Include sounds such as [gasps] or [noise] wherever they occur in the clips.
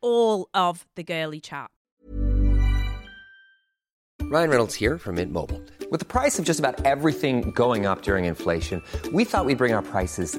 all of the girly chat. Ryan Reynolds here from Mint Mobile. With the price of just about everything going up during inflation, we thought we'd bring our prices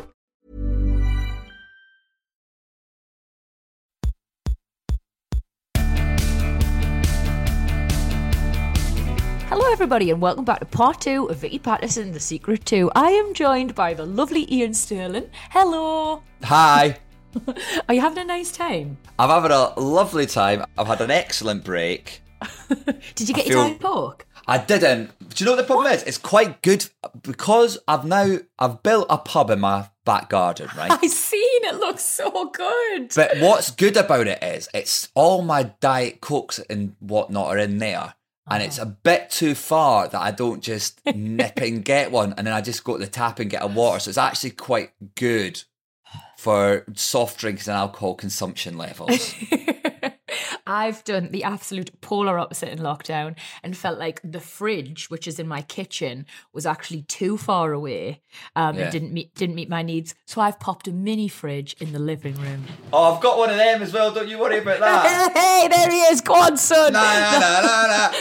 everybody, and welcome back to part two of Vicky Pattison, The Secret 2. I am joined by the lovely Iain Stirling. Hello. Hi. [laughs] Are you having a nice time? I'm having a lovely time. I've had an excellent break. [laughs] Did you get I your feel- Thai pork? I didn't. Do you know what the problem is? It's quite good because I've now I've built a pub in my back garden, right? [laughs] I've seen it looks so good. But what's good about it is it's all my diet cokes and whatnot are in there. And it's uh-huh. a bit too far that I don't just nip and [laughs] get one and then I just go to the tap and get a water. So it's actually quite good [sighs] for soft drinks and alcohol consumption levels. [laughs] I've done the absolute polar opposite in lockdown and felt like the fridge, which is in my kitchen, was actually too far away um, Yeah. and didn't meet didn't meet my needs. So I've popped a mini fridge in the living room. oh, I've got one of them as well. Don't you worry about that. [laughs] hey, there he is. Go on, son. na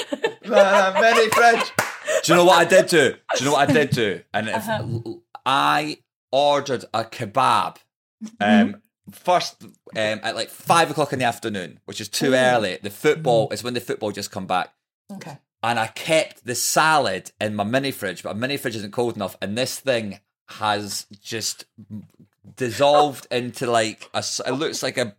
na [laughs] mini fridge. Do you know what I did do? Do you know what I did do? And if I ordered a kebab, um, first um, at like five o'clock in the afternoon, which is too early. The football is when the football just come back. Okay. And I kept the salad in my mini fridge, but a mini fridge isn't cold enough, and this thing has just dissolved into like a. It looks like a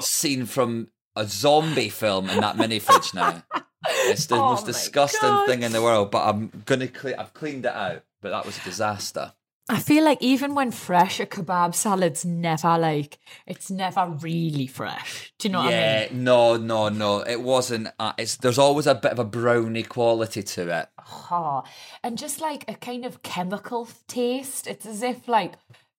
scene from a zombie film in that mini fridge now. It's the [laughs] Oh most disgusting God. thing in the world, but I'm gonna clean. I've cleaned it out, but that was a disaster. I feel like even when fresh, a kebab salad's never like it's never really fresh. Do you know what I yeah, mean? no, no, no. It wasn't. Uh, it's there's always a bit of a brownie quality to it. Oh, and just like a kind of chemical taste. It's as if like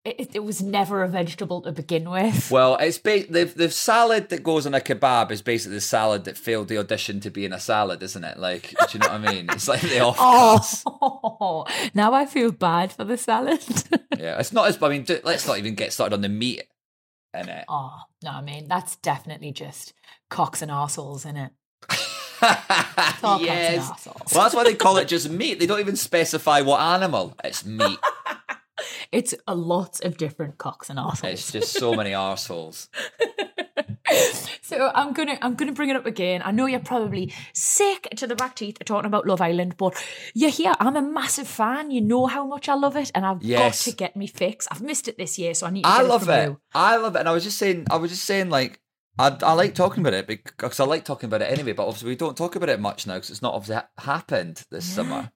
it, it was never a vegetable to begin with. [laughs] Well, it's ba- the the salad that goes on a kebab is basically the salad that failed the audition to be in a salad, isn't it? Like, do you know what I mean? It's like the [laughs] off. Oh, [laughs] now I feel bad for the salad. Yeah, it's not as. I mean, do, let's not even get started on the meat in it. oh no, I mean that's definitely just cocks and arseholes in it. yes. Well, that's why they call it just meat. They don't even specify what animal. It's meat. It's a lot of different cocks and arseholes. It's just so many [laughs] arseholes. So I'm gonna I'm gonna bring it up again. I know you're probably sick to the back teeth talking about Love Island, but you're here. I'm a massive fan. You know how much I love it, and I've Yes. got to get me fix. I've missed it this year, so I need to I get love it you. I love it. And I was just saying, I was just saying, like, I, I like talking about it because I like talking about it anyway. But obviously, we don't talk about it much now because it's not obviously ha- happened this summer.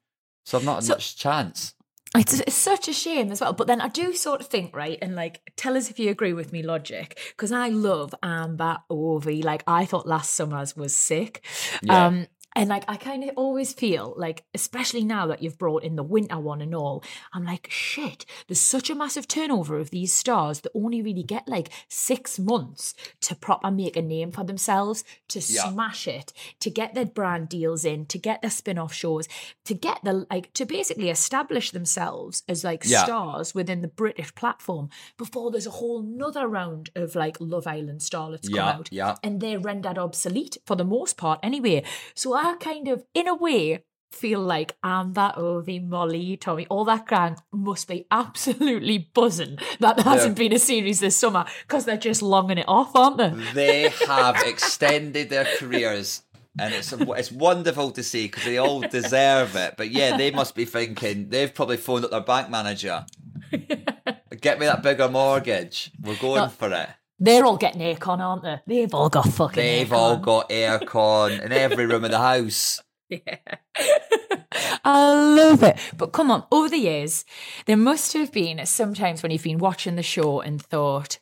So I've not had So- much chance. It's, it's such a shame as well. But then I do sort of think, right, and like tell us if you agree with me, logic, because I love Amber Ovie. Like I thought last summer's was sick. Yeah. Um and like I kind of always feel like, especially now that you've brought in the winter one and all, I'm like, shit, there's such a massive turnover of these stars that only really get like six months to proper make a name for themselves, to Yeah. smash it, to get their brand deals in, to get their spin-off shows, to get the like to basically establish themselves as like Yeah. stars within the British platform before there's a whole nother round of like Love Island starlets come Yeah, out. yeah. And they're rendered obsolete for the most part anyway. So I kind of, in a way, feel like Amber, Ovie, Molly, Tommy, all that gang must be absolutely buzzing that there hasn't been a series this summer because they're just longing it off, aren't they? They have [laughs] extended their careers and it's it's wonderful to see because they all deserve it. But yeah, they must be thinking they've probably phoned up their bank manager. [laughs] Get me that bigger mortgage. We're going for it. They're all getting aircon, aren't they? They've all got fucking They've aircon. all got aircon in every room of the house. [laughs] Yeah. [laughs] I love it. But come on, over the years, there must have been sometimes when you've been watching the show and thought,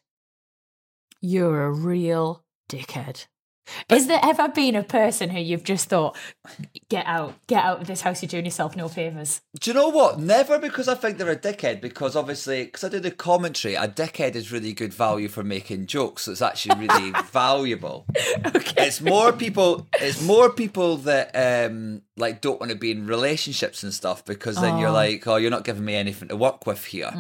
you're a real dickhead. Is there ever been a person who you've just thought, get out, get out of this house, you're doing yourself no favours? Do you know what? Never because I think they're a dickhead. Because obviously, because I do the commentary, a dickhead is really good value for making jokes. So it's actually really [laughs] valuable. Okay. It's more people. It's more people that um like don't want to be in relationships and stuff because then you're Oh. like, oh, you're not giving me anything to work with here.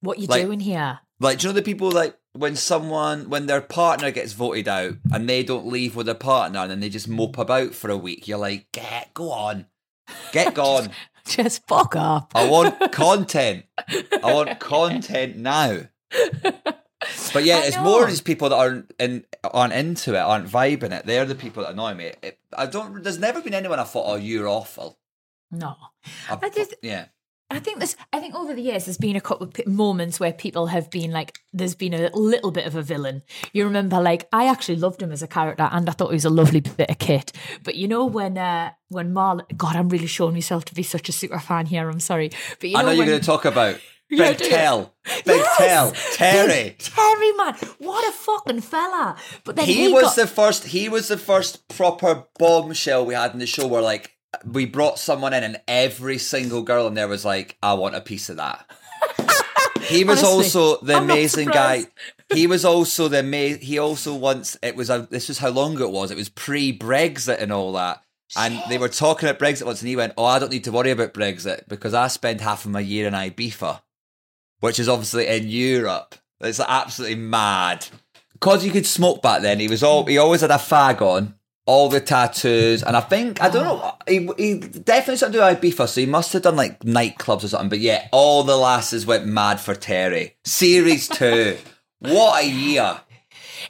What you like- doing here? Like, do you know the people like when someone when their partner gets voted out and they don't leave with their partner and then they just mope about for a week? You're like, get go on, get [laughs] gone. Just fuck up. I want [laughs] content. I want content now. But yeah, it's more these people that aren't in, aren't into it, aren't vibing it. They're the people that annoy me. It, I don't. There's never been anyone I thought, oh, you're awful. No. I've, I just- yeah. I think this. I think over the years, there's been a couple of moments where people have been like, there's been a little bit of a villain. You remember, like, I actually loved him as a character, and I thought he was a lovely bit of kit. But you know, when uh, when Marlon, God, I'm really showing myself to be such a super fan here. I'm sorry, but you I know you're when- going to talk about [laughs] Yeah, Big? Tell, Big Yes! Tell, Terry. Big Terry, man, what a fucking fella! But then He, he, was got, the first. He was the first proper bombshell we had in the show where like we brought someone in and every single girl in there was like, I want a piece of that. [laughs] He was Honestly, also the I'm amazing guy. He was also the ama- he also once it was a this was how long ago it was. It was pre Brexit and all that. And they were talking about Brexit once and he went, Oh, I don't need to worry about Brexit because I spend half of my year in Ibiza, which is obviously in Europe. It's absolutely mad. Because you could smoke back then, he was all he always had a fag on, all the tattoos, and I think I don't know. He, he definitely something to do with Ibiza, so he must have done like nightclubs or something. But yeah, all the lasses went mad for Terry. Series [laughs] two, what a year!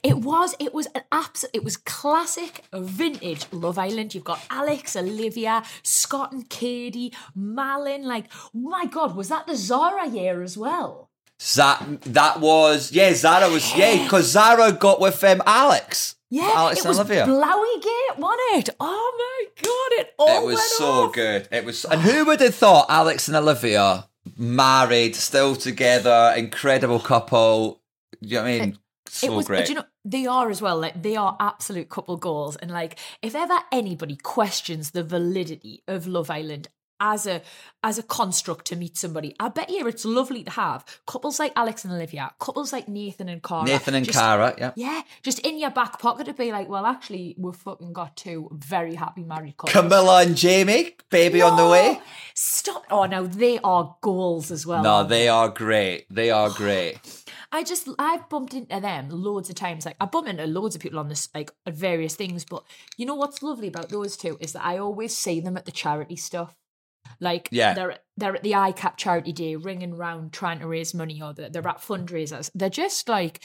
It was, it was an absolute, it was classic, vintage Love Island. You've got Alex, Olivia, Scott and Katie, Malin. Like, my God, was that the Zara year as well? That that was yeah. Zara was yeah because Zara got with um, Alex. Yeah, oh, Alex it and was Olivia. Blowygate, wasn't it? Oh my God, it all it was went so off. good. It was, and who would have thought Alex and Olivia married, still together, incredible couple. You know what I mean? So it was, great. Do you know, they are as well. Like they are absolute couple goals. And like, if ever anybody questions the validity of Love Island as a as a construct to meet somebody, I bet you it's lovely to have couples like Alex and Olivia, couples like Nathan and Cara. Nathan and just- Cara, yeah. Yeah, just in your back pocket to be like, well, actually, we've fucking got two very happy married couples. Camilla and Jamie, baby on the way. Stop! Oh, now they are goals as well. No, they are great. They are great. I just I've bumped into them loads of times. Like I bump into loads of people on this like at various things. But you know what's lovely about those two is that I always see them at the charity stuff. Like Yeah. they're they're at the ICAP charity day, ringing round trying to raise money, or they're, they're at fundraisers. They're just like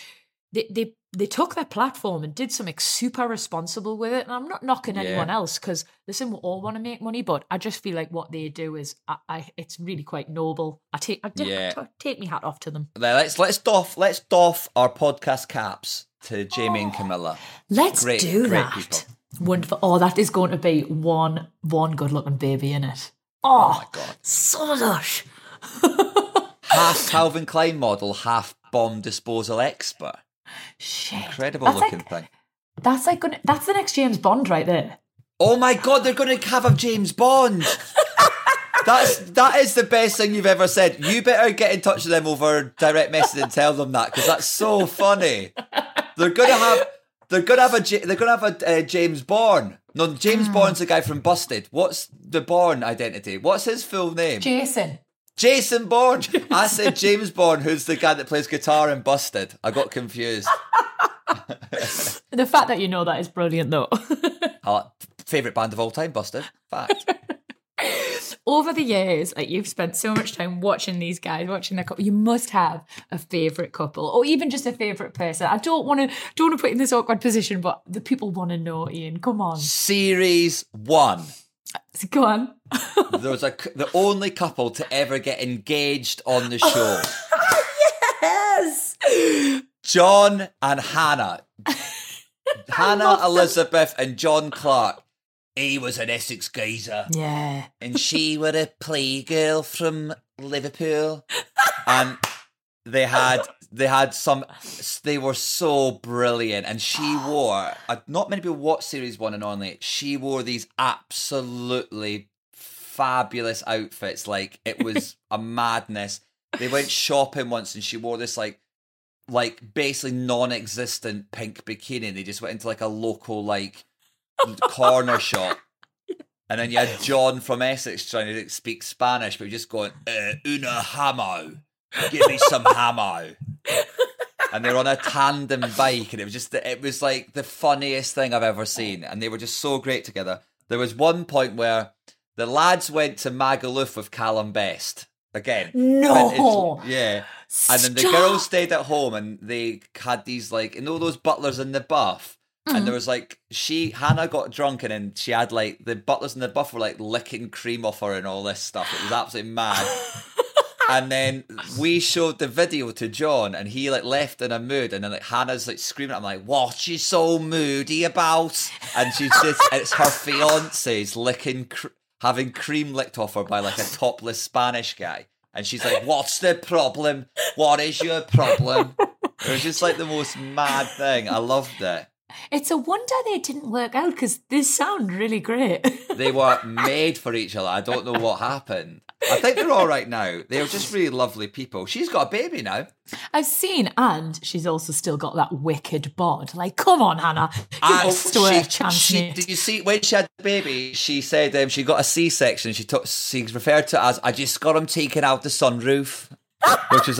they they they took their platform and did something super responsible with it. And I'm not knocking Yeah. anyone else because listen, we all want to make money, but I just feel like what they do is I, I it's really quite noble. I take I, Yeah. I take me hat off to them. Now, let's let's doff let's doff our podcast caps to Jamie and oh, Camilla. Let's Great- do great that. people. Wonderful. Oh, that is going to be one one good looking baby in it. Oh, oh, my God. so lush. [laughs] Half Calvin Klein model, half bomb disposal expert. Shit. Incredible that's looking like, thing. That's like gonna, that's the next James Bond right there. Oh my god, they're going to have a James Bond. [laughs] That's that is the best thing you've ever said. You better get in touch with them over direct message and tell them that because that's so funny. They're gonna have they're gonna have a they're gonna have a uh, James Bourne. No, James Hmm. Bourne's the guy from Busted. What's the Bourne identity? What's his full name? Jason. Jason Bourne. [laughs] I said James Bourne, who's the guy that plays guitar in Busted. I got confused. [laughs] [laughs] The fact that you know that is brilliant though. Uh, favorite band of all time, Busted. Fact. Over the years, like you've spent so much time watching these guys, watching their couple, you must have a favorite couple, or even just a favorite person. I don't want to don't want to put in this awkward position, but the people want to know, Iain. Come on, Series one. So go on. There was a the only couple to ever get engaged on the show. [laughs] yes. John and Hannah. [laughs] Hannah Elizabeth and John Clark. He was an Essex geezer. Yeah. and she were a playgirl from Liverpool, [laughs] and they had they had some. They were so brilliant, and she wore. uh, Not many people watch series one and only. She wore these absolutely fabulous outfits. Like it was [laughs] a madness. They went shopping once, and she wore this like. Like basically non-existent pink bikini. They just went into like a local like corner shot. [laughs] and then you had John from Essex trying to speak Spanish, but just going, uh, una hamo. Give me some hamo. And they were on a tandem bike, and it was just, it was like the funniest thing I've ever seen. And they were just so great together. There was one point where the lads went to Magaluf with Callum Best again. No. Yeah. And then the girls stayed at home and they had these like you know those butlers in the buff. Mm-hmm. And there was like she Hannah got drunk and then she had like the butlers in the buff were like licking cream off her and all this stuff. It was absolutely mad. [laughs] and then we showed the video to John and he like left in a mood and then like Hannah's like screaming I'm like, What she's so moody about? And she's just [laughs] it's her fiance's licking cr- having cream licked off her by like a topless Spanish guy. And she's like, What's the problem? What is your problem? It was just like the most mad thing. I loved it. It's a wonder they didn't work out because they sound really great. [laughs] They were made for each other. I don't know what happened. I think they're all right now. They're just really lovely people. She's got a baby now. I've seen, and she's also still got that wicked bod. Like, come on, Hannah, give to a she- chance, she- Did you see when she had the baby? She said um, she got a C-section. She took. She referred to it as "I just got him taken out the sunroof," which was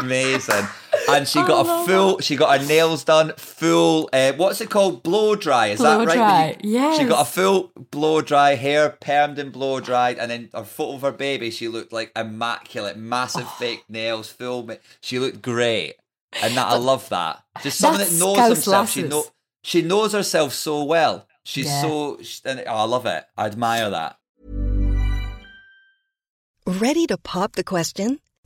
amazing. And she got a full. She got her nails done. Full. Uh, what's it called? Blow dry. Is Blow that right? dry, When you- She got a yes. full blow dry, hair permed and blow dried, and then her photo of her baby. She looked like immaculate, massive Oh. fake nails, full. She looked great, and that I love that. Just someone that knows herself. himself. She know. She knows herself so well. She's Yeah. so. sh- And, oh, I love it. I admire that. Ready to pop the question?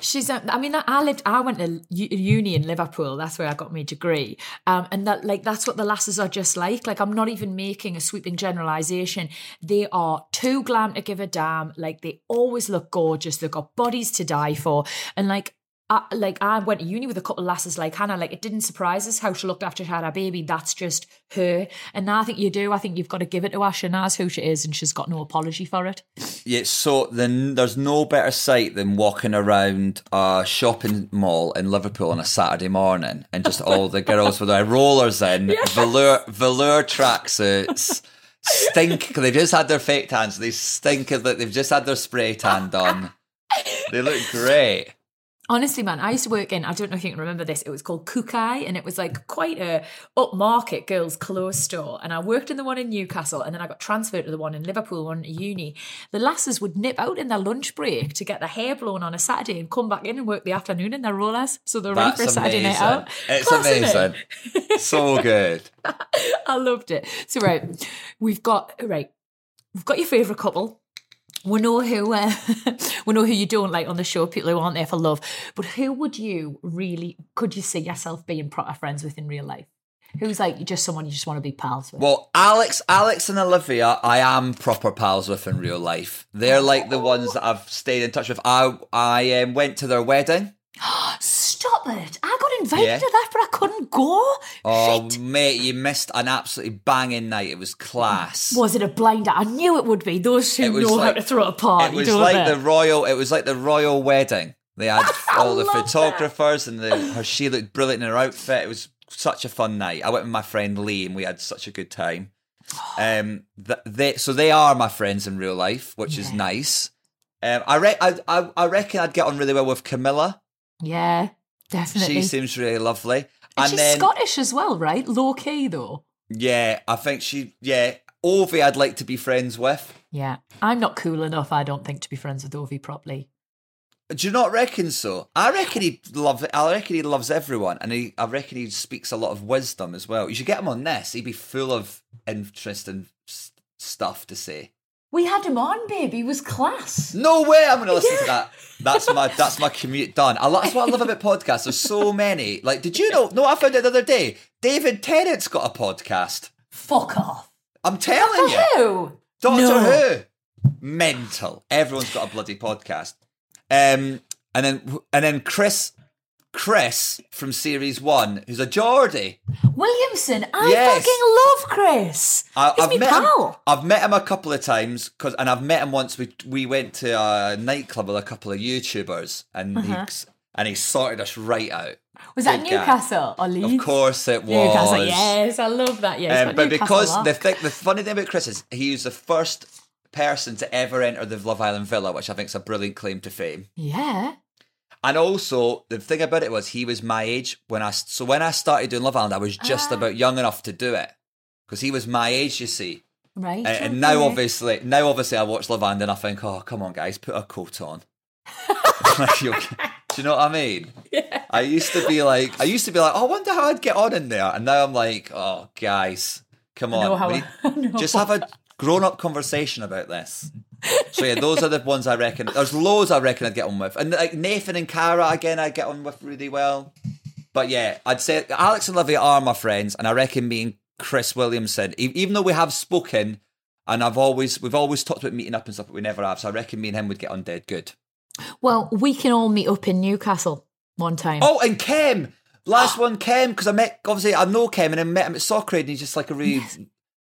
She's, um, I mean, I lived, I went to uni in Liverpool. That's where I got my degree. Um, and that, like, that's what the lasses are just like. Like, I'm not even making a sweeping generalization. They are too glam to give a damn. Like, they always look gorgeous. They've got bodies to die for. And like, I, like I went to uni with a couple of lasses like Hannah. Like it didn't surprise us how she looked after she had her baby. That's just her. And now I think you do. I think you've got to give it to her. She knows who she is, and she's got no apology for it. Yeah, so then there's no better sight than walking around a shopping mall in Liverpool on a Saturday morning and just all the girls with their rollers in, [laughs] velour, velour tracksuits, stink. They've just had their fake tans. They stink of that. They've just had their spray tan done. They look great. Honestly, man, I used to work in, I don't know if you can remember this, it was called Kookai, and it was like quite a upmarket girls' clothes store. And I worked in the one in Newcastle, and then I got transferred to the one in Liverpool, one at uni. The lasses would nip out in their lunch break to get their hair blown on a Saturday and come back in and work the afternoon in their rollers. So they're ready That's for a Saturday amazing. night out. It's Class, amazing. it? So good. [laughs] I loved it. So right, we've got right, we've got your favourite couple. We know who uh, [laughs] we know who you don't like on the show. People who aren't there for love. But who would you really could you see yourself being proper friends with in real life? Who's like just someone you just want to be pals with? Well, Alex, Alex and Olivia, I am proper pals with in real life. They're like the ones that I've stayed in touch with. I I um, went to their wedding. [gasps] Stop it! I got invited Yeah. to that, but I couldn't go. Oh, Shit. mate, you missed an absolutely banging night. It was class. Was it a blinder? I knew it would be. Those who It know how to throw a party. it was like they? the royal. It was like the royal wedding. They had [laughs] all the love that. photographers and the, her. She looked brilliant in her outfit. It was such a fun night. I went with my friend Lee, and we had such a good time. [gasps] Um, th- they so they are my friends in real life, which is nice. Um, I, re- I, I I reckon I'd get on really well with Camilla. Yeah, definitely. She seems really lovely. and she's then Scottish as well, right? Low key though. yeah, I think she yeah. Ovie, I'd like to be friends with. Yeah, I'm not cool enough. I don't think to be friends with Ovie properly. Do you not reckon so? I reckon he loves. I reckon he loves everyone, and he. I reckon he speaks a lot of wisdom as well. You should get him on this. He'd be full of interesting stuff to say. We had him on, baby. He was class. No way! I'm going to listen to that. That's my. That's my commute done. I, that's what I love about podcasts. There's so many. Like, did you know? No, I found out the other day. David Tennant's got a podcast. Fuck off. I'm telling you. Who? Doctor No. Who. Mental. Everyone's got a bloody podcast. Um, and then and then Chris, Chris from series one, who's a Geordie. Williamson. I Yes. fucking love Chris. I, He's I've me met pal. him. I've met him a couple of times because, and I've met him once. We we went to a nightclub with a couple of YouTubers, and Uh-huh. he and he sorted us right out. Was that Good guy. Newcastle or Leeds? Of course it was. Newcastle. Yes, I love that. Yeah, Um, but because the thing, the funny thing about Chris is he was the first person to ever enter the Love Island villa, which I think is a brilliant claim to fame. yeah. And also, the thing about it was he was my age when I so when I started doing Love Island, I was just Ah. about young enough to do it because he was my age, you see. Right. And, and now, obviously, now obviously, I watch Love Island and I think, oh, come on, guys, put a coat on. [laughs] [laughs] Do you know what I mean? Yeah. I used to be like, I used to be like, oh, I wonder how I'd get on in there, and now I'm like, oh, guys, come on, we- I- [laughs] I know. just have a grown-up conversation about this. So yeah, those are the ones I reckon. There's loads I reckon I'd get on with, and like Nathan and Cara again, I get on with really well. But yeah, I'd say Alex and Olivia are my friends, and I reckon me and Chris Williamson, even though we have spoken, and I've always we've always talked about meeting up and stuff, but we never have. So I reckon me and him would get on dead good. Well, we can all meet up in Newcastle one time. Oh, and Kem, last ah. one, Kem, because I met obviously I know Kem, and I met him at soccer, and he's just like a really.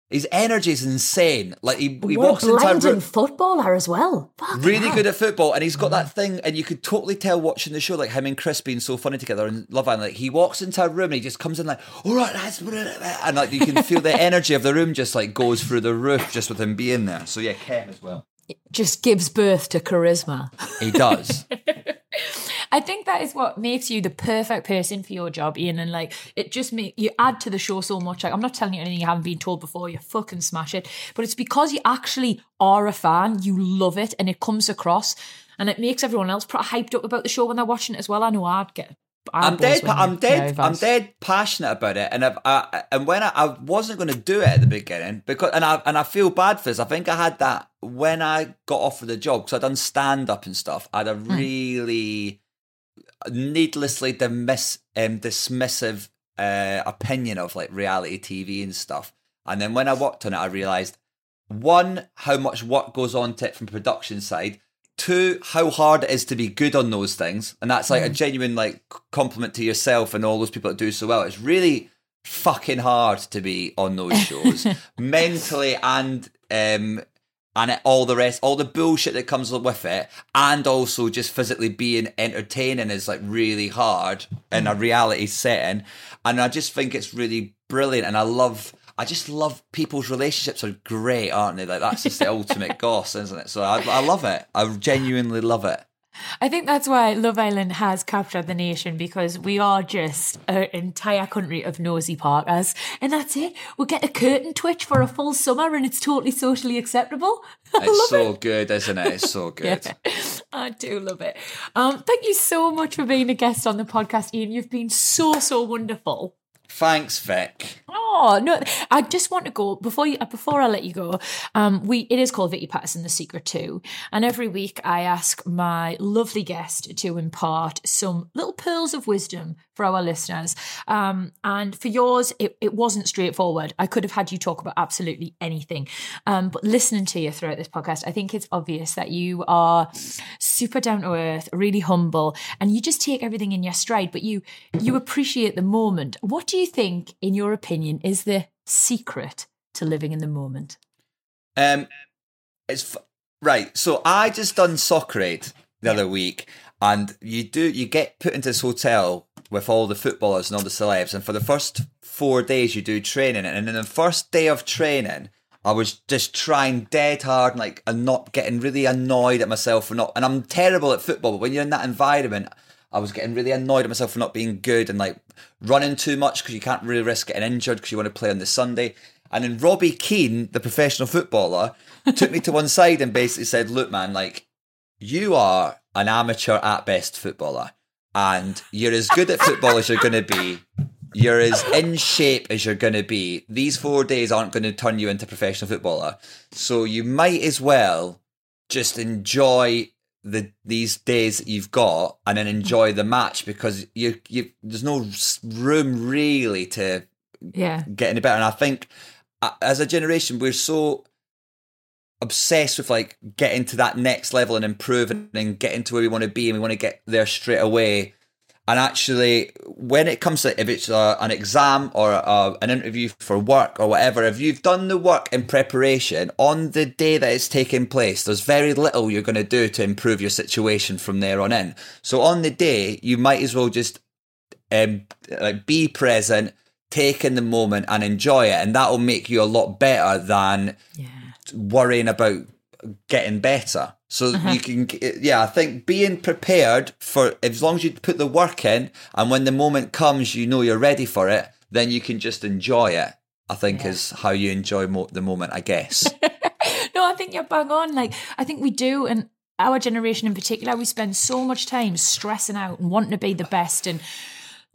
His energy is insane. Like he, he walks into a footballer as well. Fucking really good at football, and he's got that thing, and you could totally tell watching the show, like him and Chris being so funny together and Love Island. Like he walks into a room and he just comes in like, all right, lads, and like you can feel the [laughs] energy of the room just like goes through the roof just with him being there. So yeah, Kem as well. Just gives birth to charisma. He does. [laughs] I think that is what makes you the perfect person for your job, Iain. And like, it just make you add to the show so much. Like, I'm not telling you anything you haven't been told before. You fucking smash it. But it's because you actually are a fan. You love it, and it comes across, and it makes everyone else pretty hyped up about the show when they're watching it as well. I know I'd get. I'm dead. I'm dead. I'm dead passionate about it, and I've, I, and when I, I wasn't going to do it at the beginning because, and I and I feel bad for this. I think I had that when I got offered the job because I'd done stand up and stuff. I had a Hmm. really needlessly dismiss, um, dismissive uh, opinion of like reality TV and stuff. And then when I worked on it, I realised one how much work goes on to it from production side. Two, how hard it is to be good on those things, and that's like a genuine like compliment to yourself and all those people that do so well. It's really fucking hard to be on those shows [laughs] mentally and um and it, all the rest, all the bullshit that comes with it, and also just physically being entertaining is like really hard in a reality setting. And I just think it's really brilliant, and I love. I just love people's relationships are great, aren't they? Like that's just the ultimate [laughs] goss, isn't it? So I, I love it. I genuinely love it. I think that's why Love Island has captured the nation because we are just an entire country of nosy parkers. And that's it. We'll get a curtain twitch for a full summer and it's totally socially acceptable. [laughs] I It's so it. good, isn't it? It's so [laughs] good. Yeah, I do love it. Um, thank you so much for being a guest on the podcast, Iain. You've been so, so wonderful. Thanks, Vic. Oh, no! I just want to go before you before I let you go. Um, we it is called Vicky Pattison the Secret too, and every week I ask my lovely guest to impart some little pearls of wisdom for our listeners. Um, and for yours, it, it wasn't straightforward. I could have had you talk about absolutely anything, um, but listening to you throughout this podcast, I think it's obvious that you are super down to earth, really humble, and you just take everything in your stride. But you you appreciate the moment. What do you think, in your opinion, is the secret to living in the moment? Um, it's f- right. So I just done soccer aid the other week, and you do you get put into this hotel with all the footballers and all the celebs, and for the first four days you do training, and in the first day of training. I was just trying dead hard, and like, and not getting really annoyed at myself for not. And I'm terrible at football, but when you're in that environment, I was getting really annoyed at myself for not being good and like running too much because you can't really risk getting injured because you want to play on the Sunday. And then Robbie Keane, the professional footballer, took me to one side and basically said, "Look, man, like you are an amateur at best footballer, and you're as good at football as you're going to be. You're as in shape as you're going to be. These four days aren't going to turn you into a professional footballer, so you might as well just enjoy." The, these days that you've got and then enjoy the match because you you there's no room really to Yeah. get any better. And I think uh, as a generation, we're so obsessed with like getting to that next level and improving and getting to where we want to be and we want to get there straight away. And actually, when it comes to if it's a, an exam or a, an interview for work or whatever, if you've done the work in preparation on the day that it's taking place, there's very little you're going to do to improve your situation from there on in. So on the day, you might as well just um, like be present, take in the moment, and enjoy it, and that will make you a lot better than worrying about getting better. So uh-huh. you can, yeah, I think being prepared for as long as you put the work in, and when the moment comes, you know you're ready for it, then you can just enjoy it. I think is how you enjoy mo- the moment, I guess. [laughs] no, I think you're bang on. Like, I think we do, and our generation in particular, we spend so much time stressing out and wanting to be the best and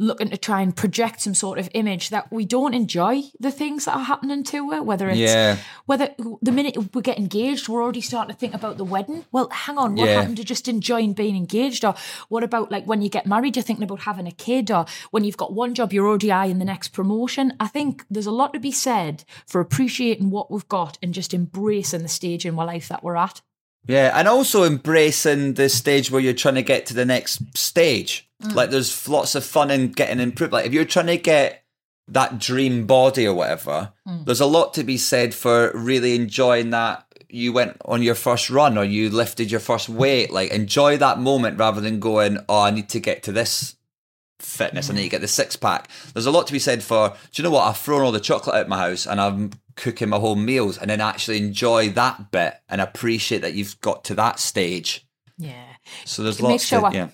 looking to try and project some sort of image that we don't enjoy the things that are happening to it. Whether it's Yeah. whether the minute we get engaged, we're already starting to think about the wedding. Well, hang on, what Yeah. happened to just enjoying being engaged? Or what about like when you get married, you're thinking about having a kid, or when you've got one job, you're already eyeing the next promotion. I think there's a lot to be said for appreciating what we've got and just embracing the stage in our life that we're at. Yeah, and also embracing the stage where you're trying to get to the next stage. Like, there's lots of fun in getting improved. Like, if you're trying to get that dream body or whatever, there's a lot to be said for really enjoying that. You went on your first run or you lifted your first weight. Like, enjoy that moment rather than going, oh, I need to get to this fitness. I need to get the six pack. There's a lot to be said for, do you know what? I've thrown all the chocolate out my house and I'm cooking my whole meals and then actually enjoy that bit and appreciate that you've got to that stage. Yeah. So there's lots sure to, yeah,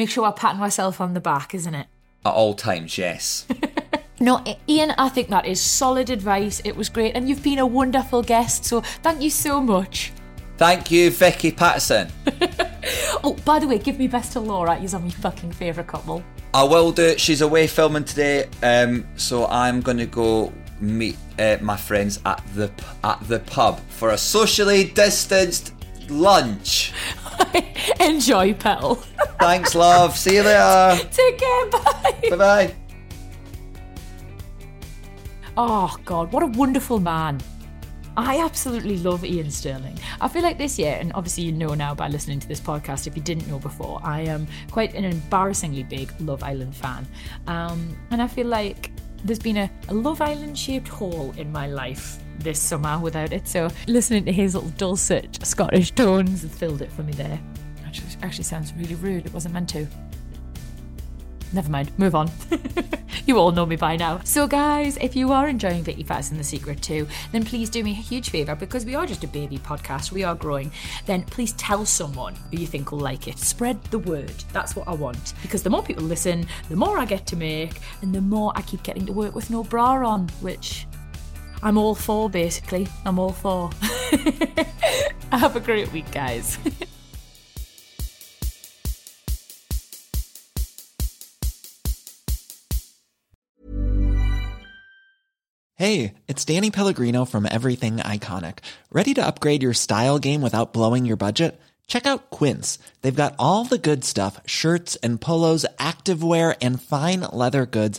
Make sure I pat myself on the back, isn't it? at all times, yes. [laughs] No, Iain, I think that is solid advice. It was great, and you've been a wonderful guest. So thank you so much. Thank you, Vicky Pattison. [laughs] Oh, by the way, give me best to Laura. You're my fucking favourite couple. I will do it. She's away filming today, um, so I'm going to go meet uh, my friends at the at the pub for a socially distanced lunch. [laughs] [laughs] Enjoy, Petal. Thanks, love. See you later. [laughs] Take care. Bye. Bye bye. Oh God, what a wonderful man. I absolutely love Iain Stirling. I feel like this year, and obviously you know now by listening to this podcast, if you didn't know before, I am quite an embarrassingly big Love Island fan. Um, and I feel like there's been a, a Love Island shaped hole in my life this summer without it. So listening to his little dulcet Scottish tones has filled it for me there. Actually, actually sounds really rude. It wasn't meant to. Never mind, move on. [laughs] you all know me by now. So, guys, if you are enjoying Vicky Pattison The Secret too, then please do me a huge favour because we are just a baby podcast, we are growing. Then please tell someone who you think will like it. Spread the word. That's what I want. Because the more people listen, the more I get to make, and the more I keep getting to work with no bra on, which I'm all for basically. I'm all for. [laughs] Have a great week, guys. [laughs] Hey, it's Danny Pellegrino from Everything Iconic. Ready to upgrade your style game without blowing your budget? Check out Quince. They've got all the good stuff shirts and polos, activewear, and fine leather goods,